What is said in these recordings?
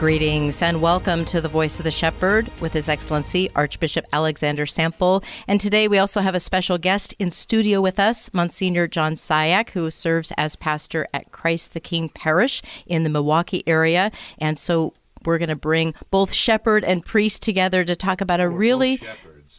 Greetings and welcome to the Voice of the Shepherd with His Excellency Archbishop Alexander Sample. And today we also have a special guest in studio with us, Monsignor John Cihak, who serves as pastor at Christ the King Parish in the Milwaukie area. And so we're going to bring both shepherd and priest together to talk about a really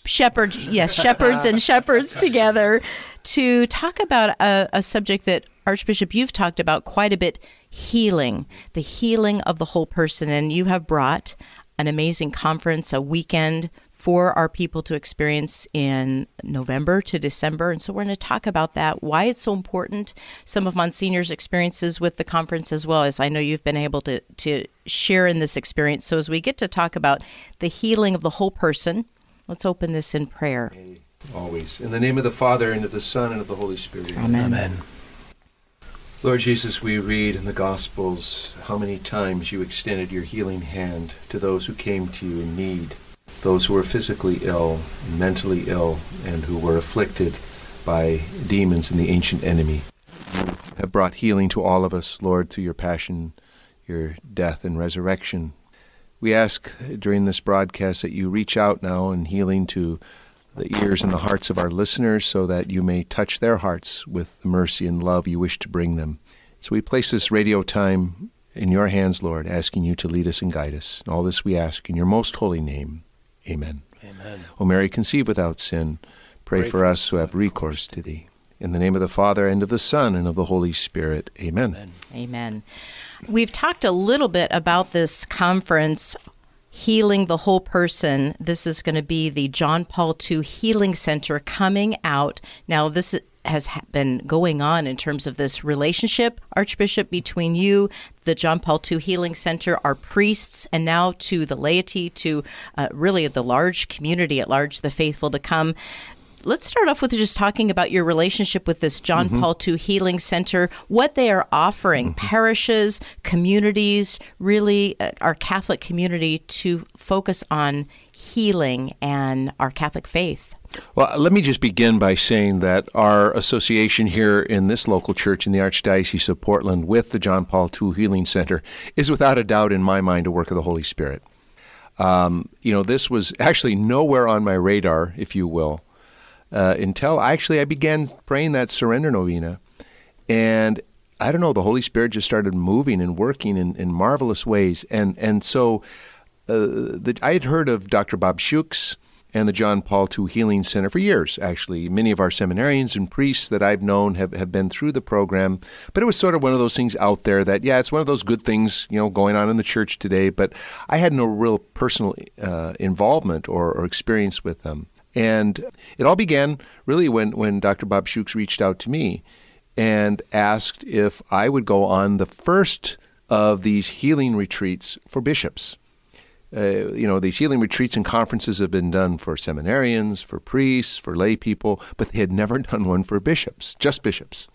shepherds, yes, shepherds and shepherds together to talk about a, a subject that Archbishop you've talked about quite a bit healing, the healing of the whole person. And you have brought an amazing conference, a weekend for our people to experience in November to December. And so we're going to talk about that, why it's so important, some of Monsignor's experiences with the conference, as well as I know you've been able to, to share in this experience. So as we get to talk about the healing of the whole person, let's open this in prayer. Always. In the name of the Father, and of the Son, and of the Holy Spirit. Amen. Amen. Lord Jesus, we read in the Gospels how many times you extended your healing hand to those who came to you in need, those who were physically ill, mentally ill, and who were afflicted by demons and the ancient enemy. You have brought healing to all of us, Lord, through your passion, your death, and resurrection. We ask during this broadcast that you reach out now in healing to the ears and the hearts of our listeners so that you may touch their hearts with the mercy and love you wish to bring them. So we place this radio time in your hands, Lord, asking you to lead us and guide us. And all this we ask in your most holy name. Amen. Amen. O Mary, conceive without sin, pray, Pray for for us who have recourse to thee. In the name of the Father, and of the Son, and of the Holy Spirit. Amen. Amen. Amen. We've talked a little bit about this conference, Healing the Whole Person. This is going to be the John Paul II Healing Center coming out. Now, this has been going on in terms of this relationship, Archbishop, between you, the John Paul II Healing Center, our priests, and now to the laity, to uh, really the large community at large, the faithful to come let's start off with just talking about your relationship with this John Paul II Healing Center, what they are offering parishes, communities, really uh, our Catholic community to focus on healing and our Catholic faith. Well, let me just begin by saying that our association here in this local church in the Archdiocese of Portland with the John Paul II Healing Center is without a doubt, in my mind, a work of the Holy Spirit. Um, you know, this was actually nowhere on my radar, if you will, uh, until actually I began praying that surrender novena. And I don't know, the Holy Spirit just started moving and working in, in marvelous ways. And, and so uh, the, I had heard of Dr. Bob Schuchts and the John Paul II Healing Center for years, actually. Many of our seminarians and priests that I've known have, have been through the program. But it was sort of one of those things out there that, yeah, it's one of those good things, you know, going on in the church today. But I had no real personal uh, involvement or, or experience with them. And it all began really when, when Dr. Bob Schuchts reached out to me and asked if I would go on the first of these healing retreats for bishops. Uh, you know, these healing retreats and conferences have been done for seminarians, for priests, for lay people, but they had never done one for bishops, just bishops.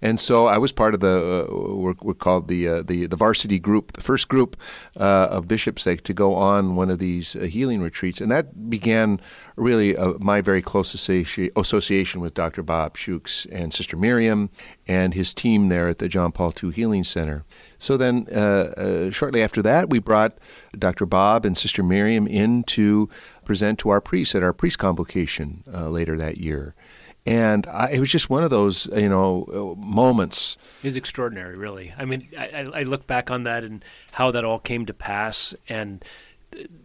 And so I was part of the uh, we're, we're, called the, uh, the the varsity group, the first group uh, of bishops like, to go on one of these uh, healing retreats, and that began really uh, my very close association with Dr. Bob Schuchts and Sister Miriam and his team there at the John Paul II Healing Center. So then, uh, shortly after that, we brought Dr. Bob and Sister Miriam in to present to our priests at our priest convocation later that year and I, it was just one of those uh, you know moments. It was extraordinary, really. I mean, I, I, look back on that and how that all came to pass, and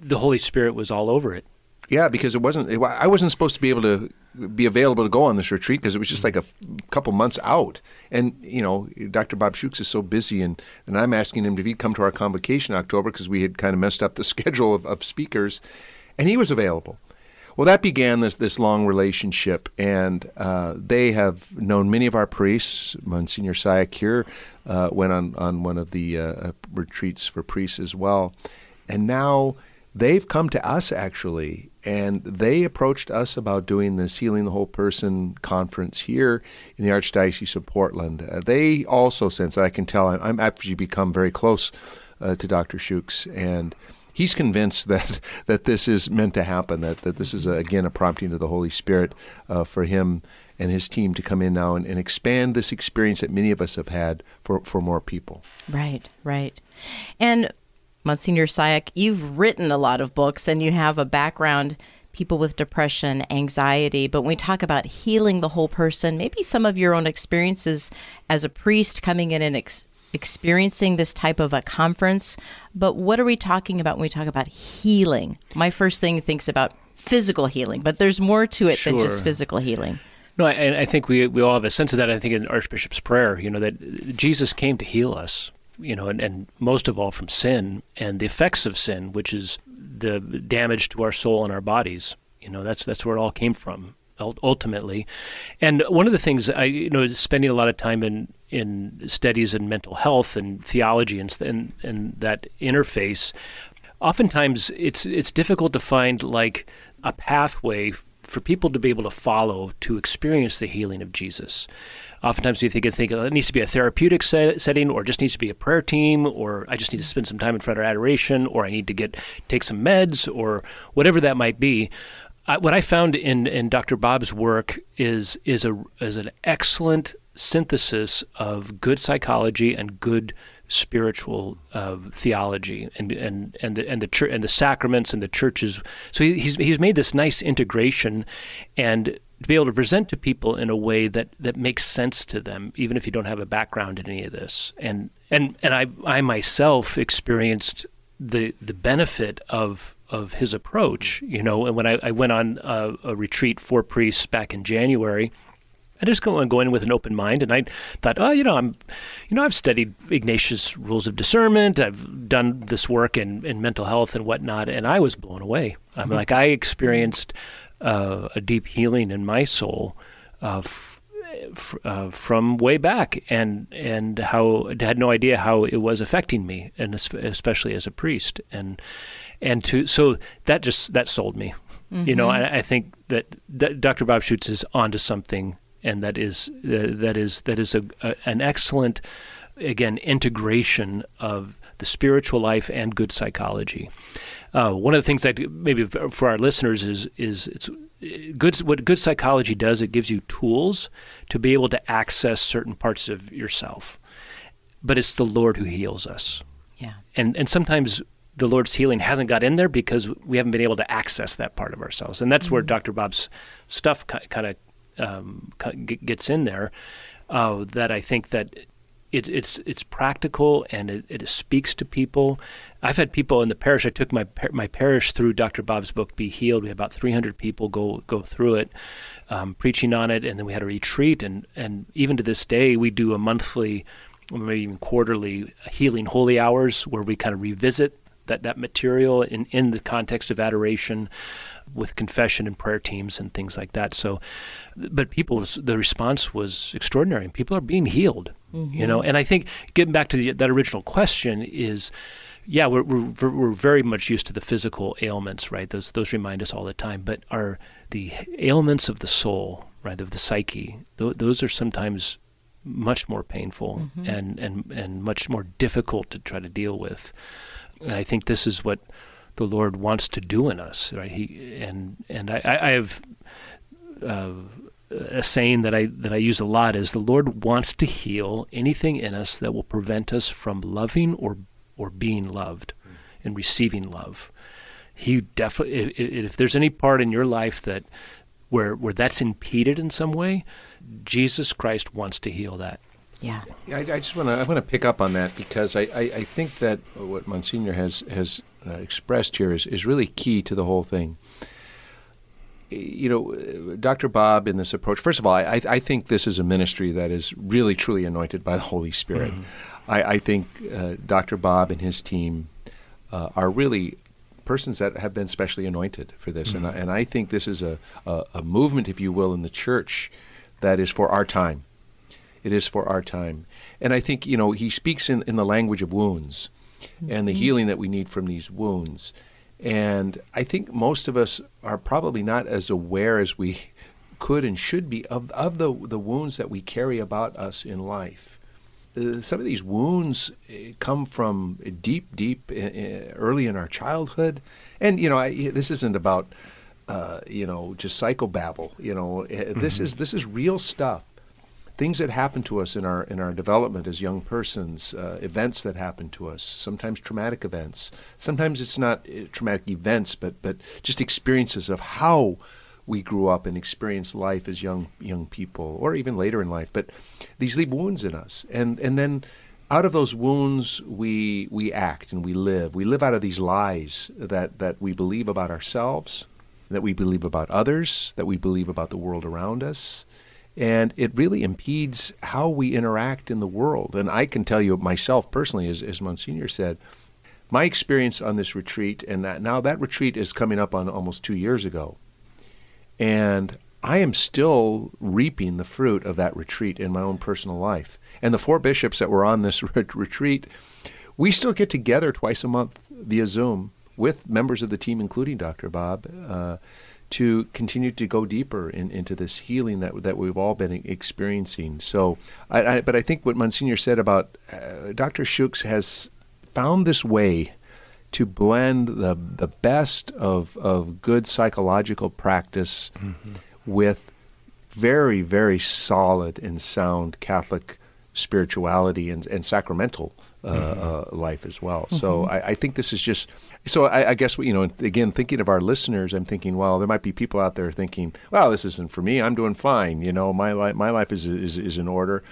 the Holy Spirit was all over it. Yeah, because it wasn't. It, I wasn't supposed to be able to be available to go on this retreat because it was just like a f- couple months out. And you know, Dr. Bob Schuchts is so busy, and, and I'm asking him if he'd come to our convocation in October because we had kind of messed up the schedule of, of speakers, and he was available. Well, that began this this long relationship, and uh, they have known many of our priests. Monsignor Cihak here uh, went on on one of the uh, retreats for priests as well, and now they've come to us actually, and they approached us about doing this Healing the Whole Person conference here in the Archdiocese of Portland. Uh, they also that I can tell I'm, I'm actually become very close uh, to Dr. Schuchts and he's convinced that that this is meant to happen. That that this is a, again a prompting of the Holy Spirit uh, for him and his team to come in now and, and, expand this experience that many of us have had for for more people. Right, right, and. Monsignor Cihak, you've written a lot of books and you have a background people with depression, anxiety, but when we talk about healing the whole person, maybe some of your own experiences as a priest coming in and ex- experiencing this type of a conference, but what are we talking about when we talk about healing? My first thing thinks about physical healing, but there's more to it sure. than just physical healing. No, and I think we we all have a sense of that. I think in Archbishop's prayer, you know, that Jesus came to heal us, you know, and, and most of all from sin and the effects of sin, which is the damage to our soul and our bodies. You know, that's that's where it all came from ultimately. And one of the things I, you know, spending a lot of time in in studies in mental health and theology and and, and that interface, oftentimes it's it's difficult to find like a pathway for people to be able to follow to experience the healing of Jesus. Oftentimes you think, think it needs to be a therapeutic set, setting, or just needs to be a prayer team, or I just need to spend some time in front of adoration, or I need to get take some meds, or whatever that might be. I, what I found in, in Dr. Bob's work is is a is an excellent synthesis of good psychology and good spiritual uh, theology and and and the and the church and the sacraments and the churches. So he's he's made this nice integration, and to be able to present to people in a way that that makes sense to them, even if you don't have a background in any of this. And and and I I myself experienced the the benefit of of his approach. You know, and when I, I went on a, a retreat for priests back in January I just go and go in with an open mind, and I thought, oh, you know, I'm, you know, I've studied Ignatius' rules of discernment. I've done this work in, in mental health and whatnot, and I was blown away. I'm mm-hmm. like, I experienced uh, a deep healing in my soul. Uh, f- f- uh, from way back, and and how had no idea how it was affecting me, and especially as a priest, and and to so that just that sold me, mm-hmm. you know. Mm-hmm. I, I think that, Dr. Bob Schuchts is onto something and that is uh, that is that is a, a, an excellent again integration of the spiritual life and good psychology. Uh, one of the things that maybe for our listeners is is it's good. What good psychology does, it gives you tools to be able to access certain parts of yourself. But it's the Lord who heals us. Yeah. And and sometimes the Lord's healing hasn't got in there because we haven't been able to access that part of ourselves, and that's mm-hmm. where Dr. Bob's stuff kind of um, gets in there. Uh, that I think that it, it's it's practical and it, it, speaks to people. I've had people in the parish. I took my my parish through Dr. Bob's book, Be Healed. We had about 300 people go go through it, um, preaching on it, and then we had a retreat. And and even to this day, we do a monthly, maybe even quarterly, healing holy hours where we kind of revisit that that material in in the context of adoration with confession and prayer teams and things like that. So, but people, the response was extraordinary, and people are being healed. Mm-hmm. You know, and I think getting back to the, that original question is, yeah, we're, we're we're very much used to the physical ailments, right? Those those remind us all the time. But are the ailments of the soul, right, of the psyche, th- those are sometimes much more painful mm-hmm. and, and and much more difficult to try to deal with. And I think this is what the Lord wants to do in us. Right? He and and I, I have uh, a saying that I that I use a lot is the Lord wants to heal anything in us that will prevent us from loving or or being loved and receiving love. He definitely if, if there's any part in your life that where where that's impeded in some way, Jesus Christ wants to heal that. Yeah. I, I just want to I want to pick up on that because I, I, I think that what Monsignor has has uh, expressed here is, is really key to the whole thing. you know, Dr. Bob in this approach, first of all, I, I think this is a ministry that is really, truly anointed by the Holy Spirit. Mm-hmm. I, I, think uh, Dr. Bob and his team uh, are really persons that have been specially anointed for this. Mm-hmm. And, and I think this is a, a, a, movement, if you will, in the church that is for our time. It is for our time. And I think, you know, he speaks in, in the language of wounds mm-hmm. and the mm-hmm. healing that we need from these wounds. And I think most of us are probably not as aware as we could and should be of, of the, the wounds that we carry about us in life. Uh, some of these wounds uh, come from deep, deep uh, early in our childhood. And, you know, I, this isn't about, uh, you know, just psychobabble. You know, mm-hmm. this is this is real stuff things that happen to us in our in our development as young persons, uh, events that happen to us, sometimes traumatic events. Sometimes it's not uh, traumatic events, but but just experiences of how we grew up and experienced life as young young people, or even later in life. But these leave wounds in us, and and then out of those wounds we we act and we live. We live out of these lies that that we believe about ourselves, that we believe about others, that we believe about the world around us and it really impedes how we interact in the world. And I can tell you myself personally, as, as Monsignor said, my experience on this retreat, and that, now that retreat is coming up on almost two years ago, and I am still reaping the fruit of that retreat in my own personal life. And the four bishops that were on this retreat, we still get together twice a month via Zoom with members of the team, including Dr. Bob. Uh, to continue to go deeper in, into this healing that that we've all been experiencing. So, I, I, but I think what Monsignor said about uh, Dr. Schuchts has found this way to blend the the best of of good psychological practice mm-hmm. with very very solid and sound Catholic spirituality and, and sacramental uh, mm-hmm. uh, life as well. Mm-hmm. So I, I, think this is just. So I, I, guess you know. Again, thinking of our listeners, I'm thinking, well, there might be people out there thinking, well, this isn't for me. I'm doing fine. You know, my life, my life is is, is in order.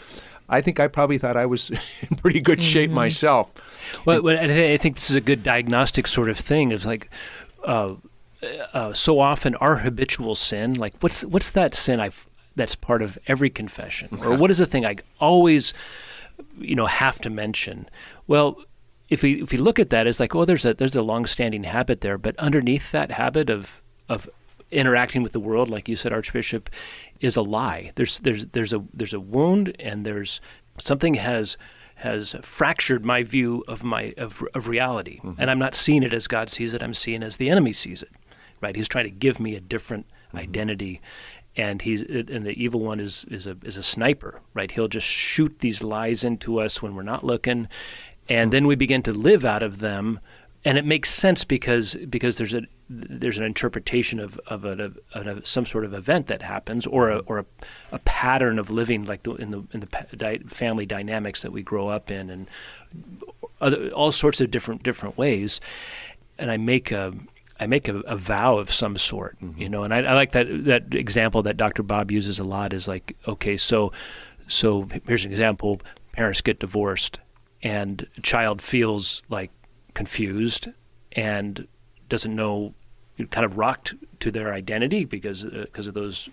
I think I probably thought I was in pretty good shape mm-hmm. myself. Well, I think this is a good diagnostic sort of thing. It's like. Uh, uh, so often our habitual sin, like what's what's that sin I've that's part of every confession, or what is the thing I always you know have to mention. Well, if we if we look at that it's like, oh, there's a there's a long-standing habit there, but underneath that habit of of interacting with the world, like you said, Archbishop, is a lie. There's there's there's a there's a wound, and there's something has has fractured my view of my of, of reality, mm-hmm. and I'm not seeing it as God sees it. I'm seeing it as the enemy sees it. Right? He's trying to give me a different mm-hmm. identity, and he's and the evil one is is a is a sniper, right? He'll just shoot these lies into us when we're not looking, and hmm. then we begin to live out of them, and it makes sense because because there's a there's an interpretation of of, a, of a, some sort of event that happens, or a or a, a pattern of living like the, in the in the family dynamics that we grow up in, and other, all sorts of different different ways, and I make a I make a, a, vow of some sort, mm-hmm. you know, and I, I, like that that example that Dr. Bob uses a lot is like, okay, so so here's an example: parents get divorced, and a child feels like confused and doesn't know, kind of rocked to their identity because because uh, of those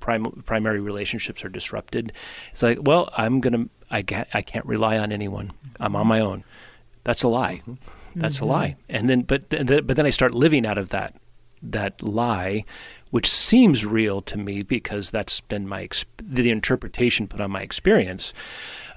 prim- primary relationships are disrupted. It's like, well, I'm gonna, I can't, I can't rely on anyone. I'm on my own. That's a lie. Mm-hmm. That's mm-hmm. a lie. And then, but th- but then I start living out of that that lie, which seems real to me because that's been my exp- the interpretation put on my experience,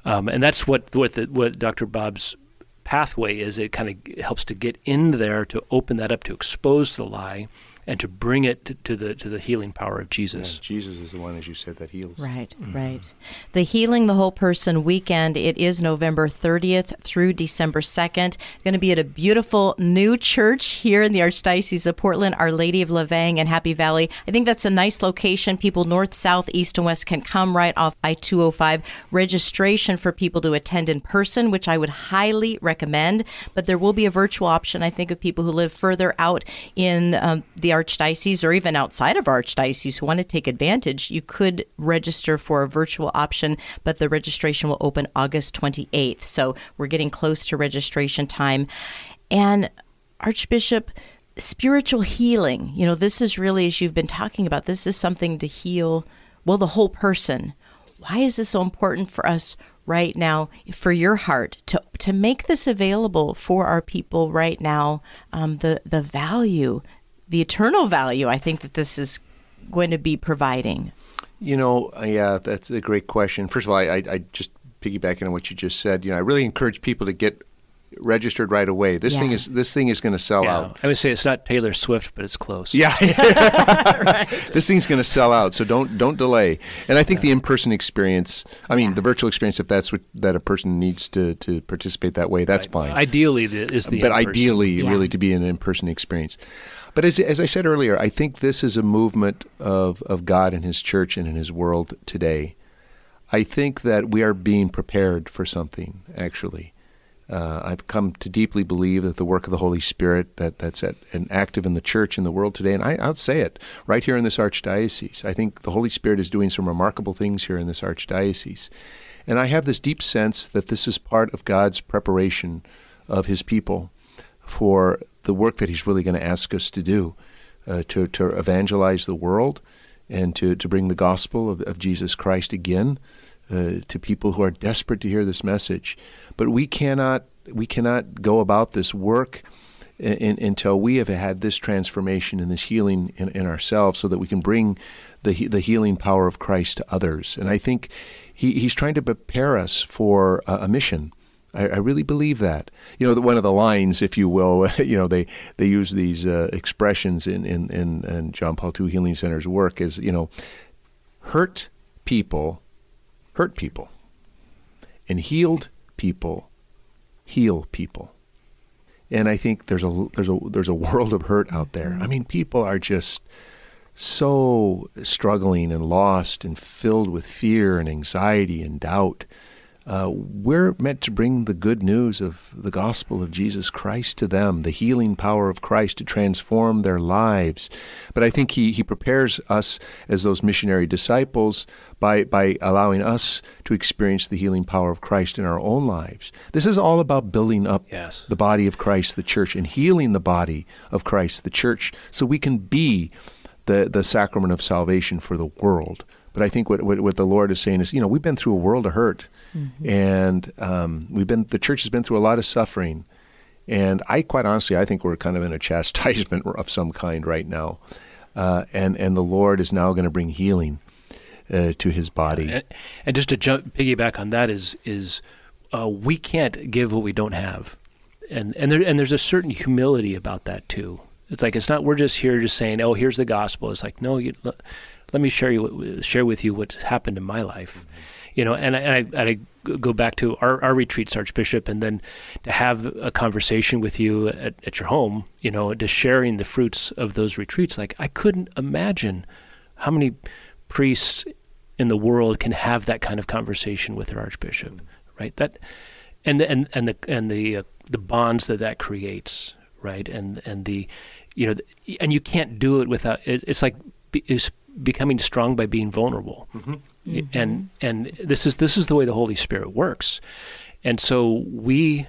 um, and that's what what the, what Dr. Bob's pathway is. It kind of helps to get in there to open that up to expose the lie and to bring it to, to, the to the healing power of Jesus. Yeah, Jesus is the one, as you said, that heals. Right, mm-hmm. right. The Healing the Whole Person weekend. It is November 30th through December 2nd. Going to be at a beautiful new church here in the Archdiocese of Portland, Our Lady of La Vang and Happy Valley. I think that's a nice location. People north, south, east, and west can come right off I 205. Registration for people to attend in person, which I would highly recommend, but there will be a virtual option. I think of people who live further out in um, the archdiocese or even outside of archdiocese who want to take advantage, you could register for a virtual option, but the registration will open August 28th. So we're getting close to registration time. And Archbishop, spiritual healing. You know, this is really, as you've been talking about, this is something to heal, well, the whole person. Why is this so important for us right now, for your heart, to, to make this available for our people right now? Um, the, the value, the eternal value, I think that this is going to be providing. You know, uh, yeah, that's a great question. First of all, I, I, I just piggybacking on what you just said, you know, I really encourage people to get registered right away. This yeah. thing is this thing is going to sell yeah. out. I would say it's not Taylor Swift, but it's close. Yeah, right. this thing's going to sell out. So don't don't delay. And I think yeah. the in person experience, I mean, the virtual experience, if that's what that a person needs to to participate that way, that's fine. Ideally, is the but ideally, really to be an in person experience. But as, as I said earlier, I think this is a movement of, of God and His church and in His world today. I think that we are being prepared for something, actually. Uh, I've come to deeply believe that the work of the Holy Spirit that that's at, and active in the church in the world today, and I, I'll say it right here in this archdiocese. I think the Holy Spirit is doing some remarkable things here in this archdiocese, and I have this deep sense that this is part of God's preparation of His people for the work that He's really going to ask us to do, uh, to to evangelize the world, and to to bring the gospel of, of Jesus Christ again uh, to people who are desperate to hear this message. But we cannot we cannot go about this work in, in, until we have had this transformation and this healing in, in, ourselves, so that we can bring the the healing power of Christ to others. And I think he, he's trying to prepare us for a, a mission. I, I, really believe that. You know, one of the lines, if you will, you know, they, they use these uh, expressions in, in, in, in John Paul II Healing Center's work is, you know, hurt people hurt people, and healed people heal people. And I think there's a there's a there's a world of hurt out there. I mean, people are just so struggling and lost and filled with fear and anxiety and doubt uh, we're meant to bring the good news of the gospel of Jesus Christ to them, the healing power of Christ to transform their lives. But I think he, he prepares us as those missionary disciples by, by allowing us to experience the healing power of Christ in our own lives. This is all about building up yes. the body of Christ, the church, and healing the body of Christ, the church, so we can be the, the sacrament of salvation for the world. But I think what, what, what the Lord is saying is, you know, we've been through a world of hurt Mm-hmm. And um, we've been the church has been through a lot of suffering, and I quite honestly I think we're kind of in a chastisement of some kind right now, uh, and and the Lord is now going to bring healing uh, to His body. And, and, just to jump piggyback on that is is uh, we can't give what we don't have, and and there and there's a certain humility about that too. It's like it's not we're just here just saying oh here's the gospel. It's like no you, let, let me share you share with you what's happened in my life. Mm-hmm you know, and I, and I, go back to our, our retreats, Archbishop, and then to have a conversation with you at, at your home, you know, to sharing the fruits of those retreats. Like, I couldn't imagine how many priests in the world can have that kind of conversation with their Archbishop, right? That, and the, and and the and the uh, the bonds that that creates, right? And and the, you know, and you can't do it without. It, it's like is becoming strong by being vulnerable. Mm-hmm. Mm-hmm. And and this is this is the way the Holy Spirit works. And so we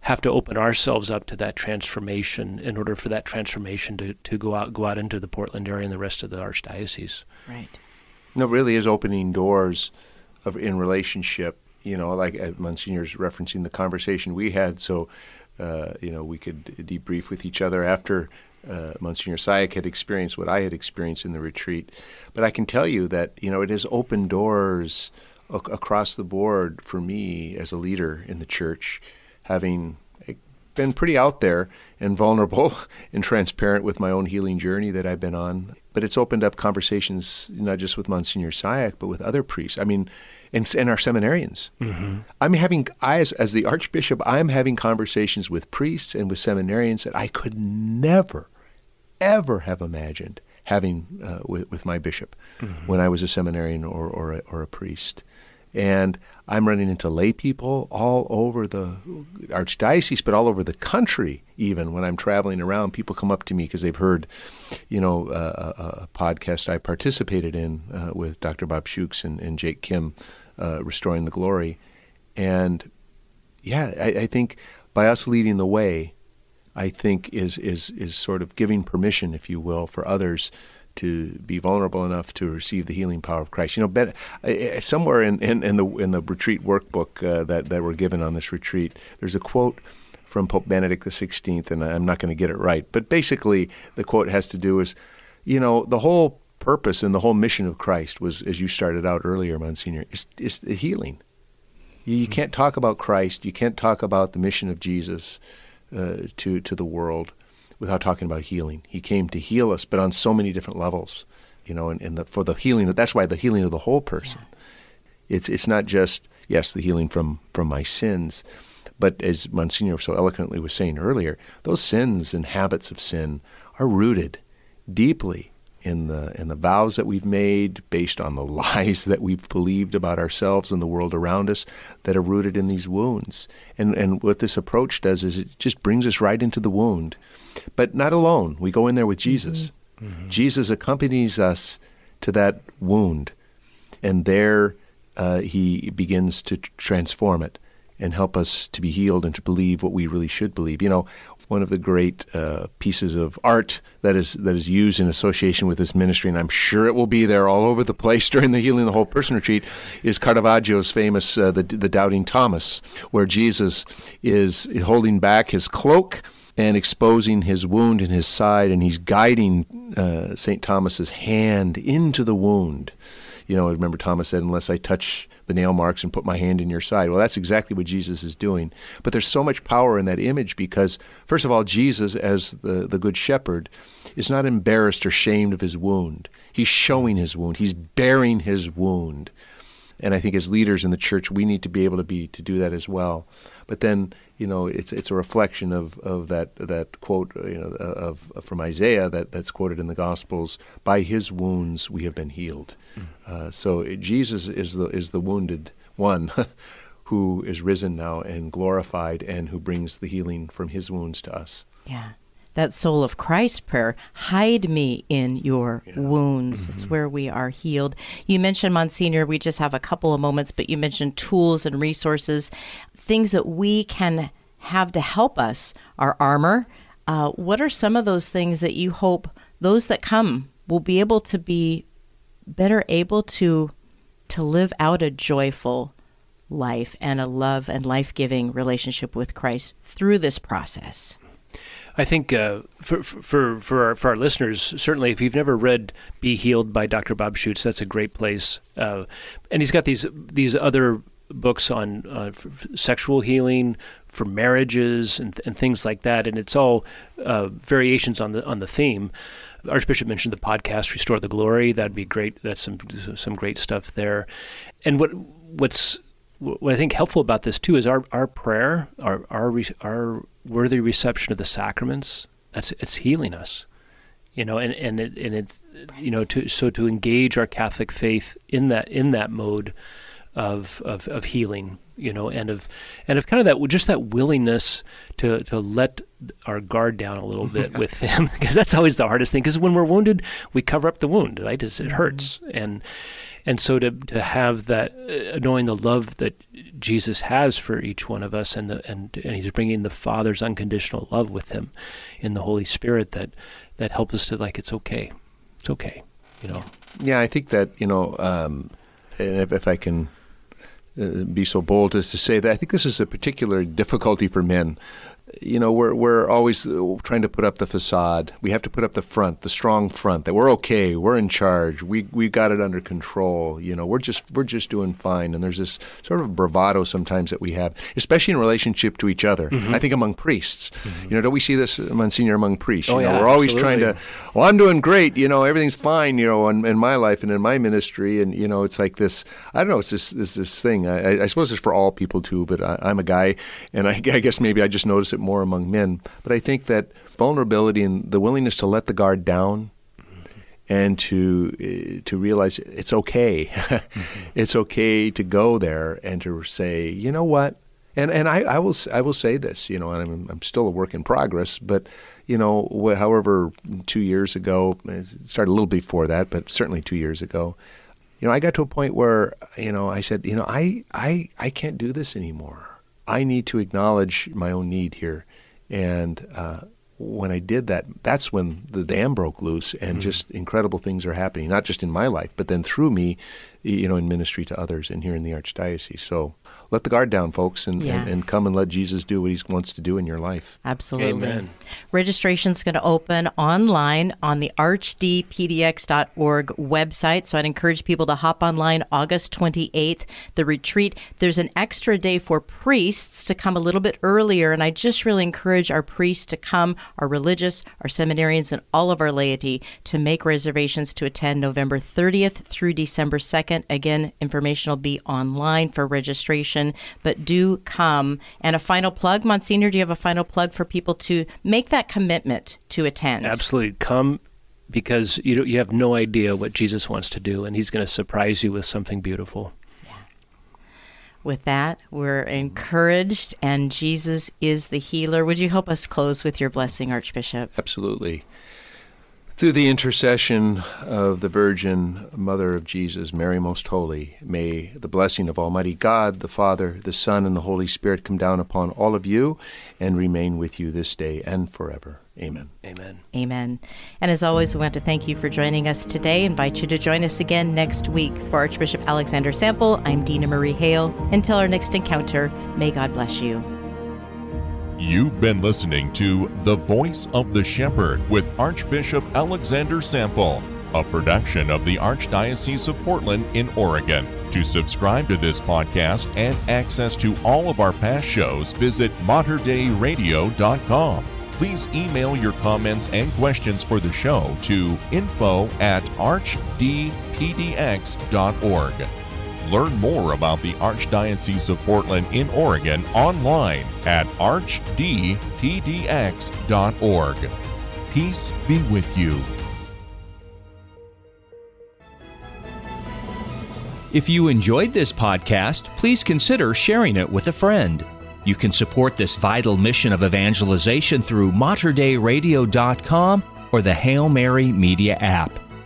have to open ourselves up to that transformation in order for that transformation to, to go out go out into the Portland area and the rest of the archdiocese. Right. No, it really is opening doors of in relationship. You know, like uh, Monsignor's referencing the conversation we had, so uh, you know we could debrief with each other after uh, Monsignor Cihak had experienced what I had experienced in the retreat. But I can tell you that you know it has opened doors ac- across the board for me as a leader in the church, having eh, been pretty out there and vulnerable and transparent with my own healing journey that I've been on. But it's opened up conversations not just with Monsignor Cihak, but with other priests. I mean, and, and our seminarians. Mm-hmm. I'm having, I as, as the archbishop, I'm having conversations with priests and with seminarians that I could never ever have imagined having uh, with, with my bishop mm-hmm. when I was a seminarian or, or, a, or a priest. And I'm running into lay people all over the archdiocese, but all over the country. Even when I'm traveling around, people come up to me because they've heard, you know, uh, a, podcast I participated in uh, with Dr. Bob Schuchts and, and Jake Khym, uh, restoring the glory. And yeah, I, I think by us leading the way, I think is is is sort of giving permission, if you will, for others to be vulnerable enough to receive the healing power of Christ. You know, ben, uh, somewhere in, in, in, the in the retreat workbook uh, that that were given on this retreat, there's a quote from Pope Benedict XVI, and I'm not going to get it right, but basically the quote has to do is, you know, the whole purpose and the whole mission of Christ was, as you started out earlier, Monsignor, is, is the healing. You, you can't talk about Christ, you can't talk about the mission of Jesus uh, to to the world without talking about healing. He came to heal us, but on so many different levels, you know, and, and the, for the healing, that's why the healing of the whole person. Yeah. It's it's not just yes, the healing from from my sins, but as Monsignor so eloquently was saying earlier, those sins and habits of sin are rooted deeply in the in the vows that we've made based on the lies that we've believed about ourselves and the world around us that are rooted in these wounds. And and what this approach does is it just brings us right into the wound. But not alone. We go in there with Jesus. Mm-hmm. Mm-hmm. Jesus accompanies us to that wound. And there uh, he begins to transform it and help us to be healed and to believe what we really should believe. You know, one of the great uh, pieces of art that is that is used in association with this ministry, and I'm sure it will be there all over the place during the Healing the Whole Person retreat, is Caravaggio's famous uh, the, the Doubting Thomas, where Jesus is holding back his cloak and exposing his wound in his side, and he's guiding uh, St. Thomas's hand into the wound. You know, I remember Thomas said, "Unless I touch the nail marks and put my hand in your side. Well, that's exactly what Jesus is doing. But there's so much power in that image because, first of all, Jesus, as the, the Good Shepherd, is not embarrassed or shamed of his wound. He's showing his wound, he's bearing his wound. And I think as leaders in the church, we need to be able to be to do that as well. But then, you know, it's it's a reflection of, of that that quote, you know, of, of from Isaiah that, that's quoted in the Gospels. By His wounds we have been healed. Mm. Uh, so Jesus is the is the wounded one. who is risen now and glorified and who brings the healing from his wounds to us. Yeah that soul of Christ prayer, hide me in your yeah. wounds. Mm-hmm. It's where we are healed. You mentioned, Monsignor, we just have a couple of moments, but you mentioned tools and resources, things that we can have to help us, our armor. Uh, what are some of those things that you hope those that come will be able to be better able to to live out a joyful life and a love and life-giving relationship with Christ through this process? I think uh, for for for our, for our listeners, certainly if you've never read "Be Healed" by Dr. Bob Schuchts, that's a great place. Uh, and he's got these these other books on uh, sexual healing for marriages and, and things like that, and it's all uh, variations on the on the theme. Archbishop mentioned the podcast "Restore the Glory." That'd be great. That's some some great stuff there. And what what's what I think helpful about this too is our, our prayer, our, our, our worthy reception of the sacraments. That's it's healing us, you know, and and it, and it, you know, to so to engage our Catholic faith in that in that mode of of, of healing, you know, and of and of kind of that just that willingness to to let our guard down a little bit with him because that's always the hardest thing because when we're wounded we cover up the wound right it hurts and and so to to have that uh, knowing the love that Jesus has for each one of us and the and and he's bringing the father's unconditional love with him in the holy spirit that that helps us to like it's okay. It's okay you know? Yeah i think that you know um, if, if i can uh, be so bold as to say that I think this is a particular difficulty for men you know, we're we're always trying to put up the facade. We have to put up the front, the strong front that we're okay, we're in charge, we we got it under control. You know, we're just we're just doing fine. And there's this sort of bravado sometimes that we have, especially in relationship to each other. Mm-hmm. I think among priests, mm-hmm. you know, don't we see this, Monsignor, among priests? Oh, you know, yeah, we're always absolutely. trying to, well, I'm doing great. You know, everything's fine. You know, in, in my life and in my ministry, and you know, it's like this. I don't know. It's this this, this thing. I, I suppose it's for all people too. But I, am a guy, and I, I guess maybe I just notice it more among men. But I think that vulnerability and the willingness to let the guard down and to uh, to realize it's okay. mm-hmm. It's okay to go there and to say, you know what? And and I, I will I will say this, you know, and I'm I'm still a work in progress, but you know, however, two years ago, started a little before that, but certainly two years ago, you know, I got to a point where you know I said, you know, I I I can't do this anymore. I need to acknowledge my own need here And uh, when I did that, that's when the dam broke loose and mm-hmm. just incredible things are happening, not just in my life, but then through me, you know, in ministry to others and here in the Archdiocese. So let the guard down, folks, and, yeah. and, and, come and let Jesus do what he wants to do in your life. Absolutely. Amen. Registration is going to open online on the archdpdx.org website. So I'd encourage people to hop online August 28th, the retreat. There's an extra day for priests to come a little bit earlier. And I just really encourage our priests to come, our religious, our seminarians, and all of our laity to make reservations to attend November 30th through December 2nd. Again, information will be online for registration, but do come. And a final plug, Monsignor, do you have a final plug for people to make that commitment to attend? Absolutely. Come because you you have no idea what Jesus wants to do, and He's going to surprise you with something beautiful. With that, we're encouraged, and Jesus is the healer. Would you help us close with your blessing, Archbishop? Absolutely. Through the intercession of the Virgin Mother of Jesus, Mary Most Holy, may the blessing of Almighty God, the Father, the Son, and the Holy Spirit come down upon all of you and remain with you this day and forever. Amen. Amen. Amen. And as always, we want to thank you for joining us today. Invite you to join us again next week. For Archbishop Alexander Sample, I'm Dina Marie Hale. Until our next encounter, may God bless you. You've been listening to The Voice of the Shepherd with Archbishop Alexander Sample, a production of the Archdiocese of Portland in Oregon. To subscribe to this podcast and access to all of our past shows, visit materdeiradio.com. Please email your comments and questions for the show to info at archdpdx.org. Learn more about the Archdiocese of Portland in Oregon online at archdpdx.org. Peace be with you. If you enjoyed this podcast, please consider sharing it with a friend. You can support this vital mission of evangelization through materdeiradio.com or the Hail Mary Media app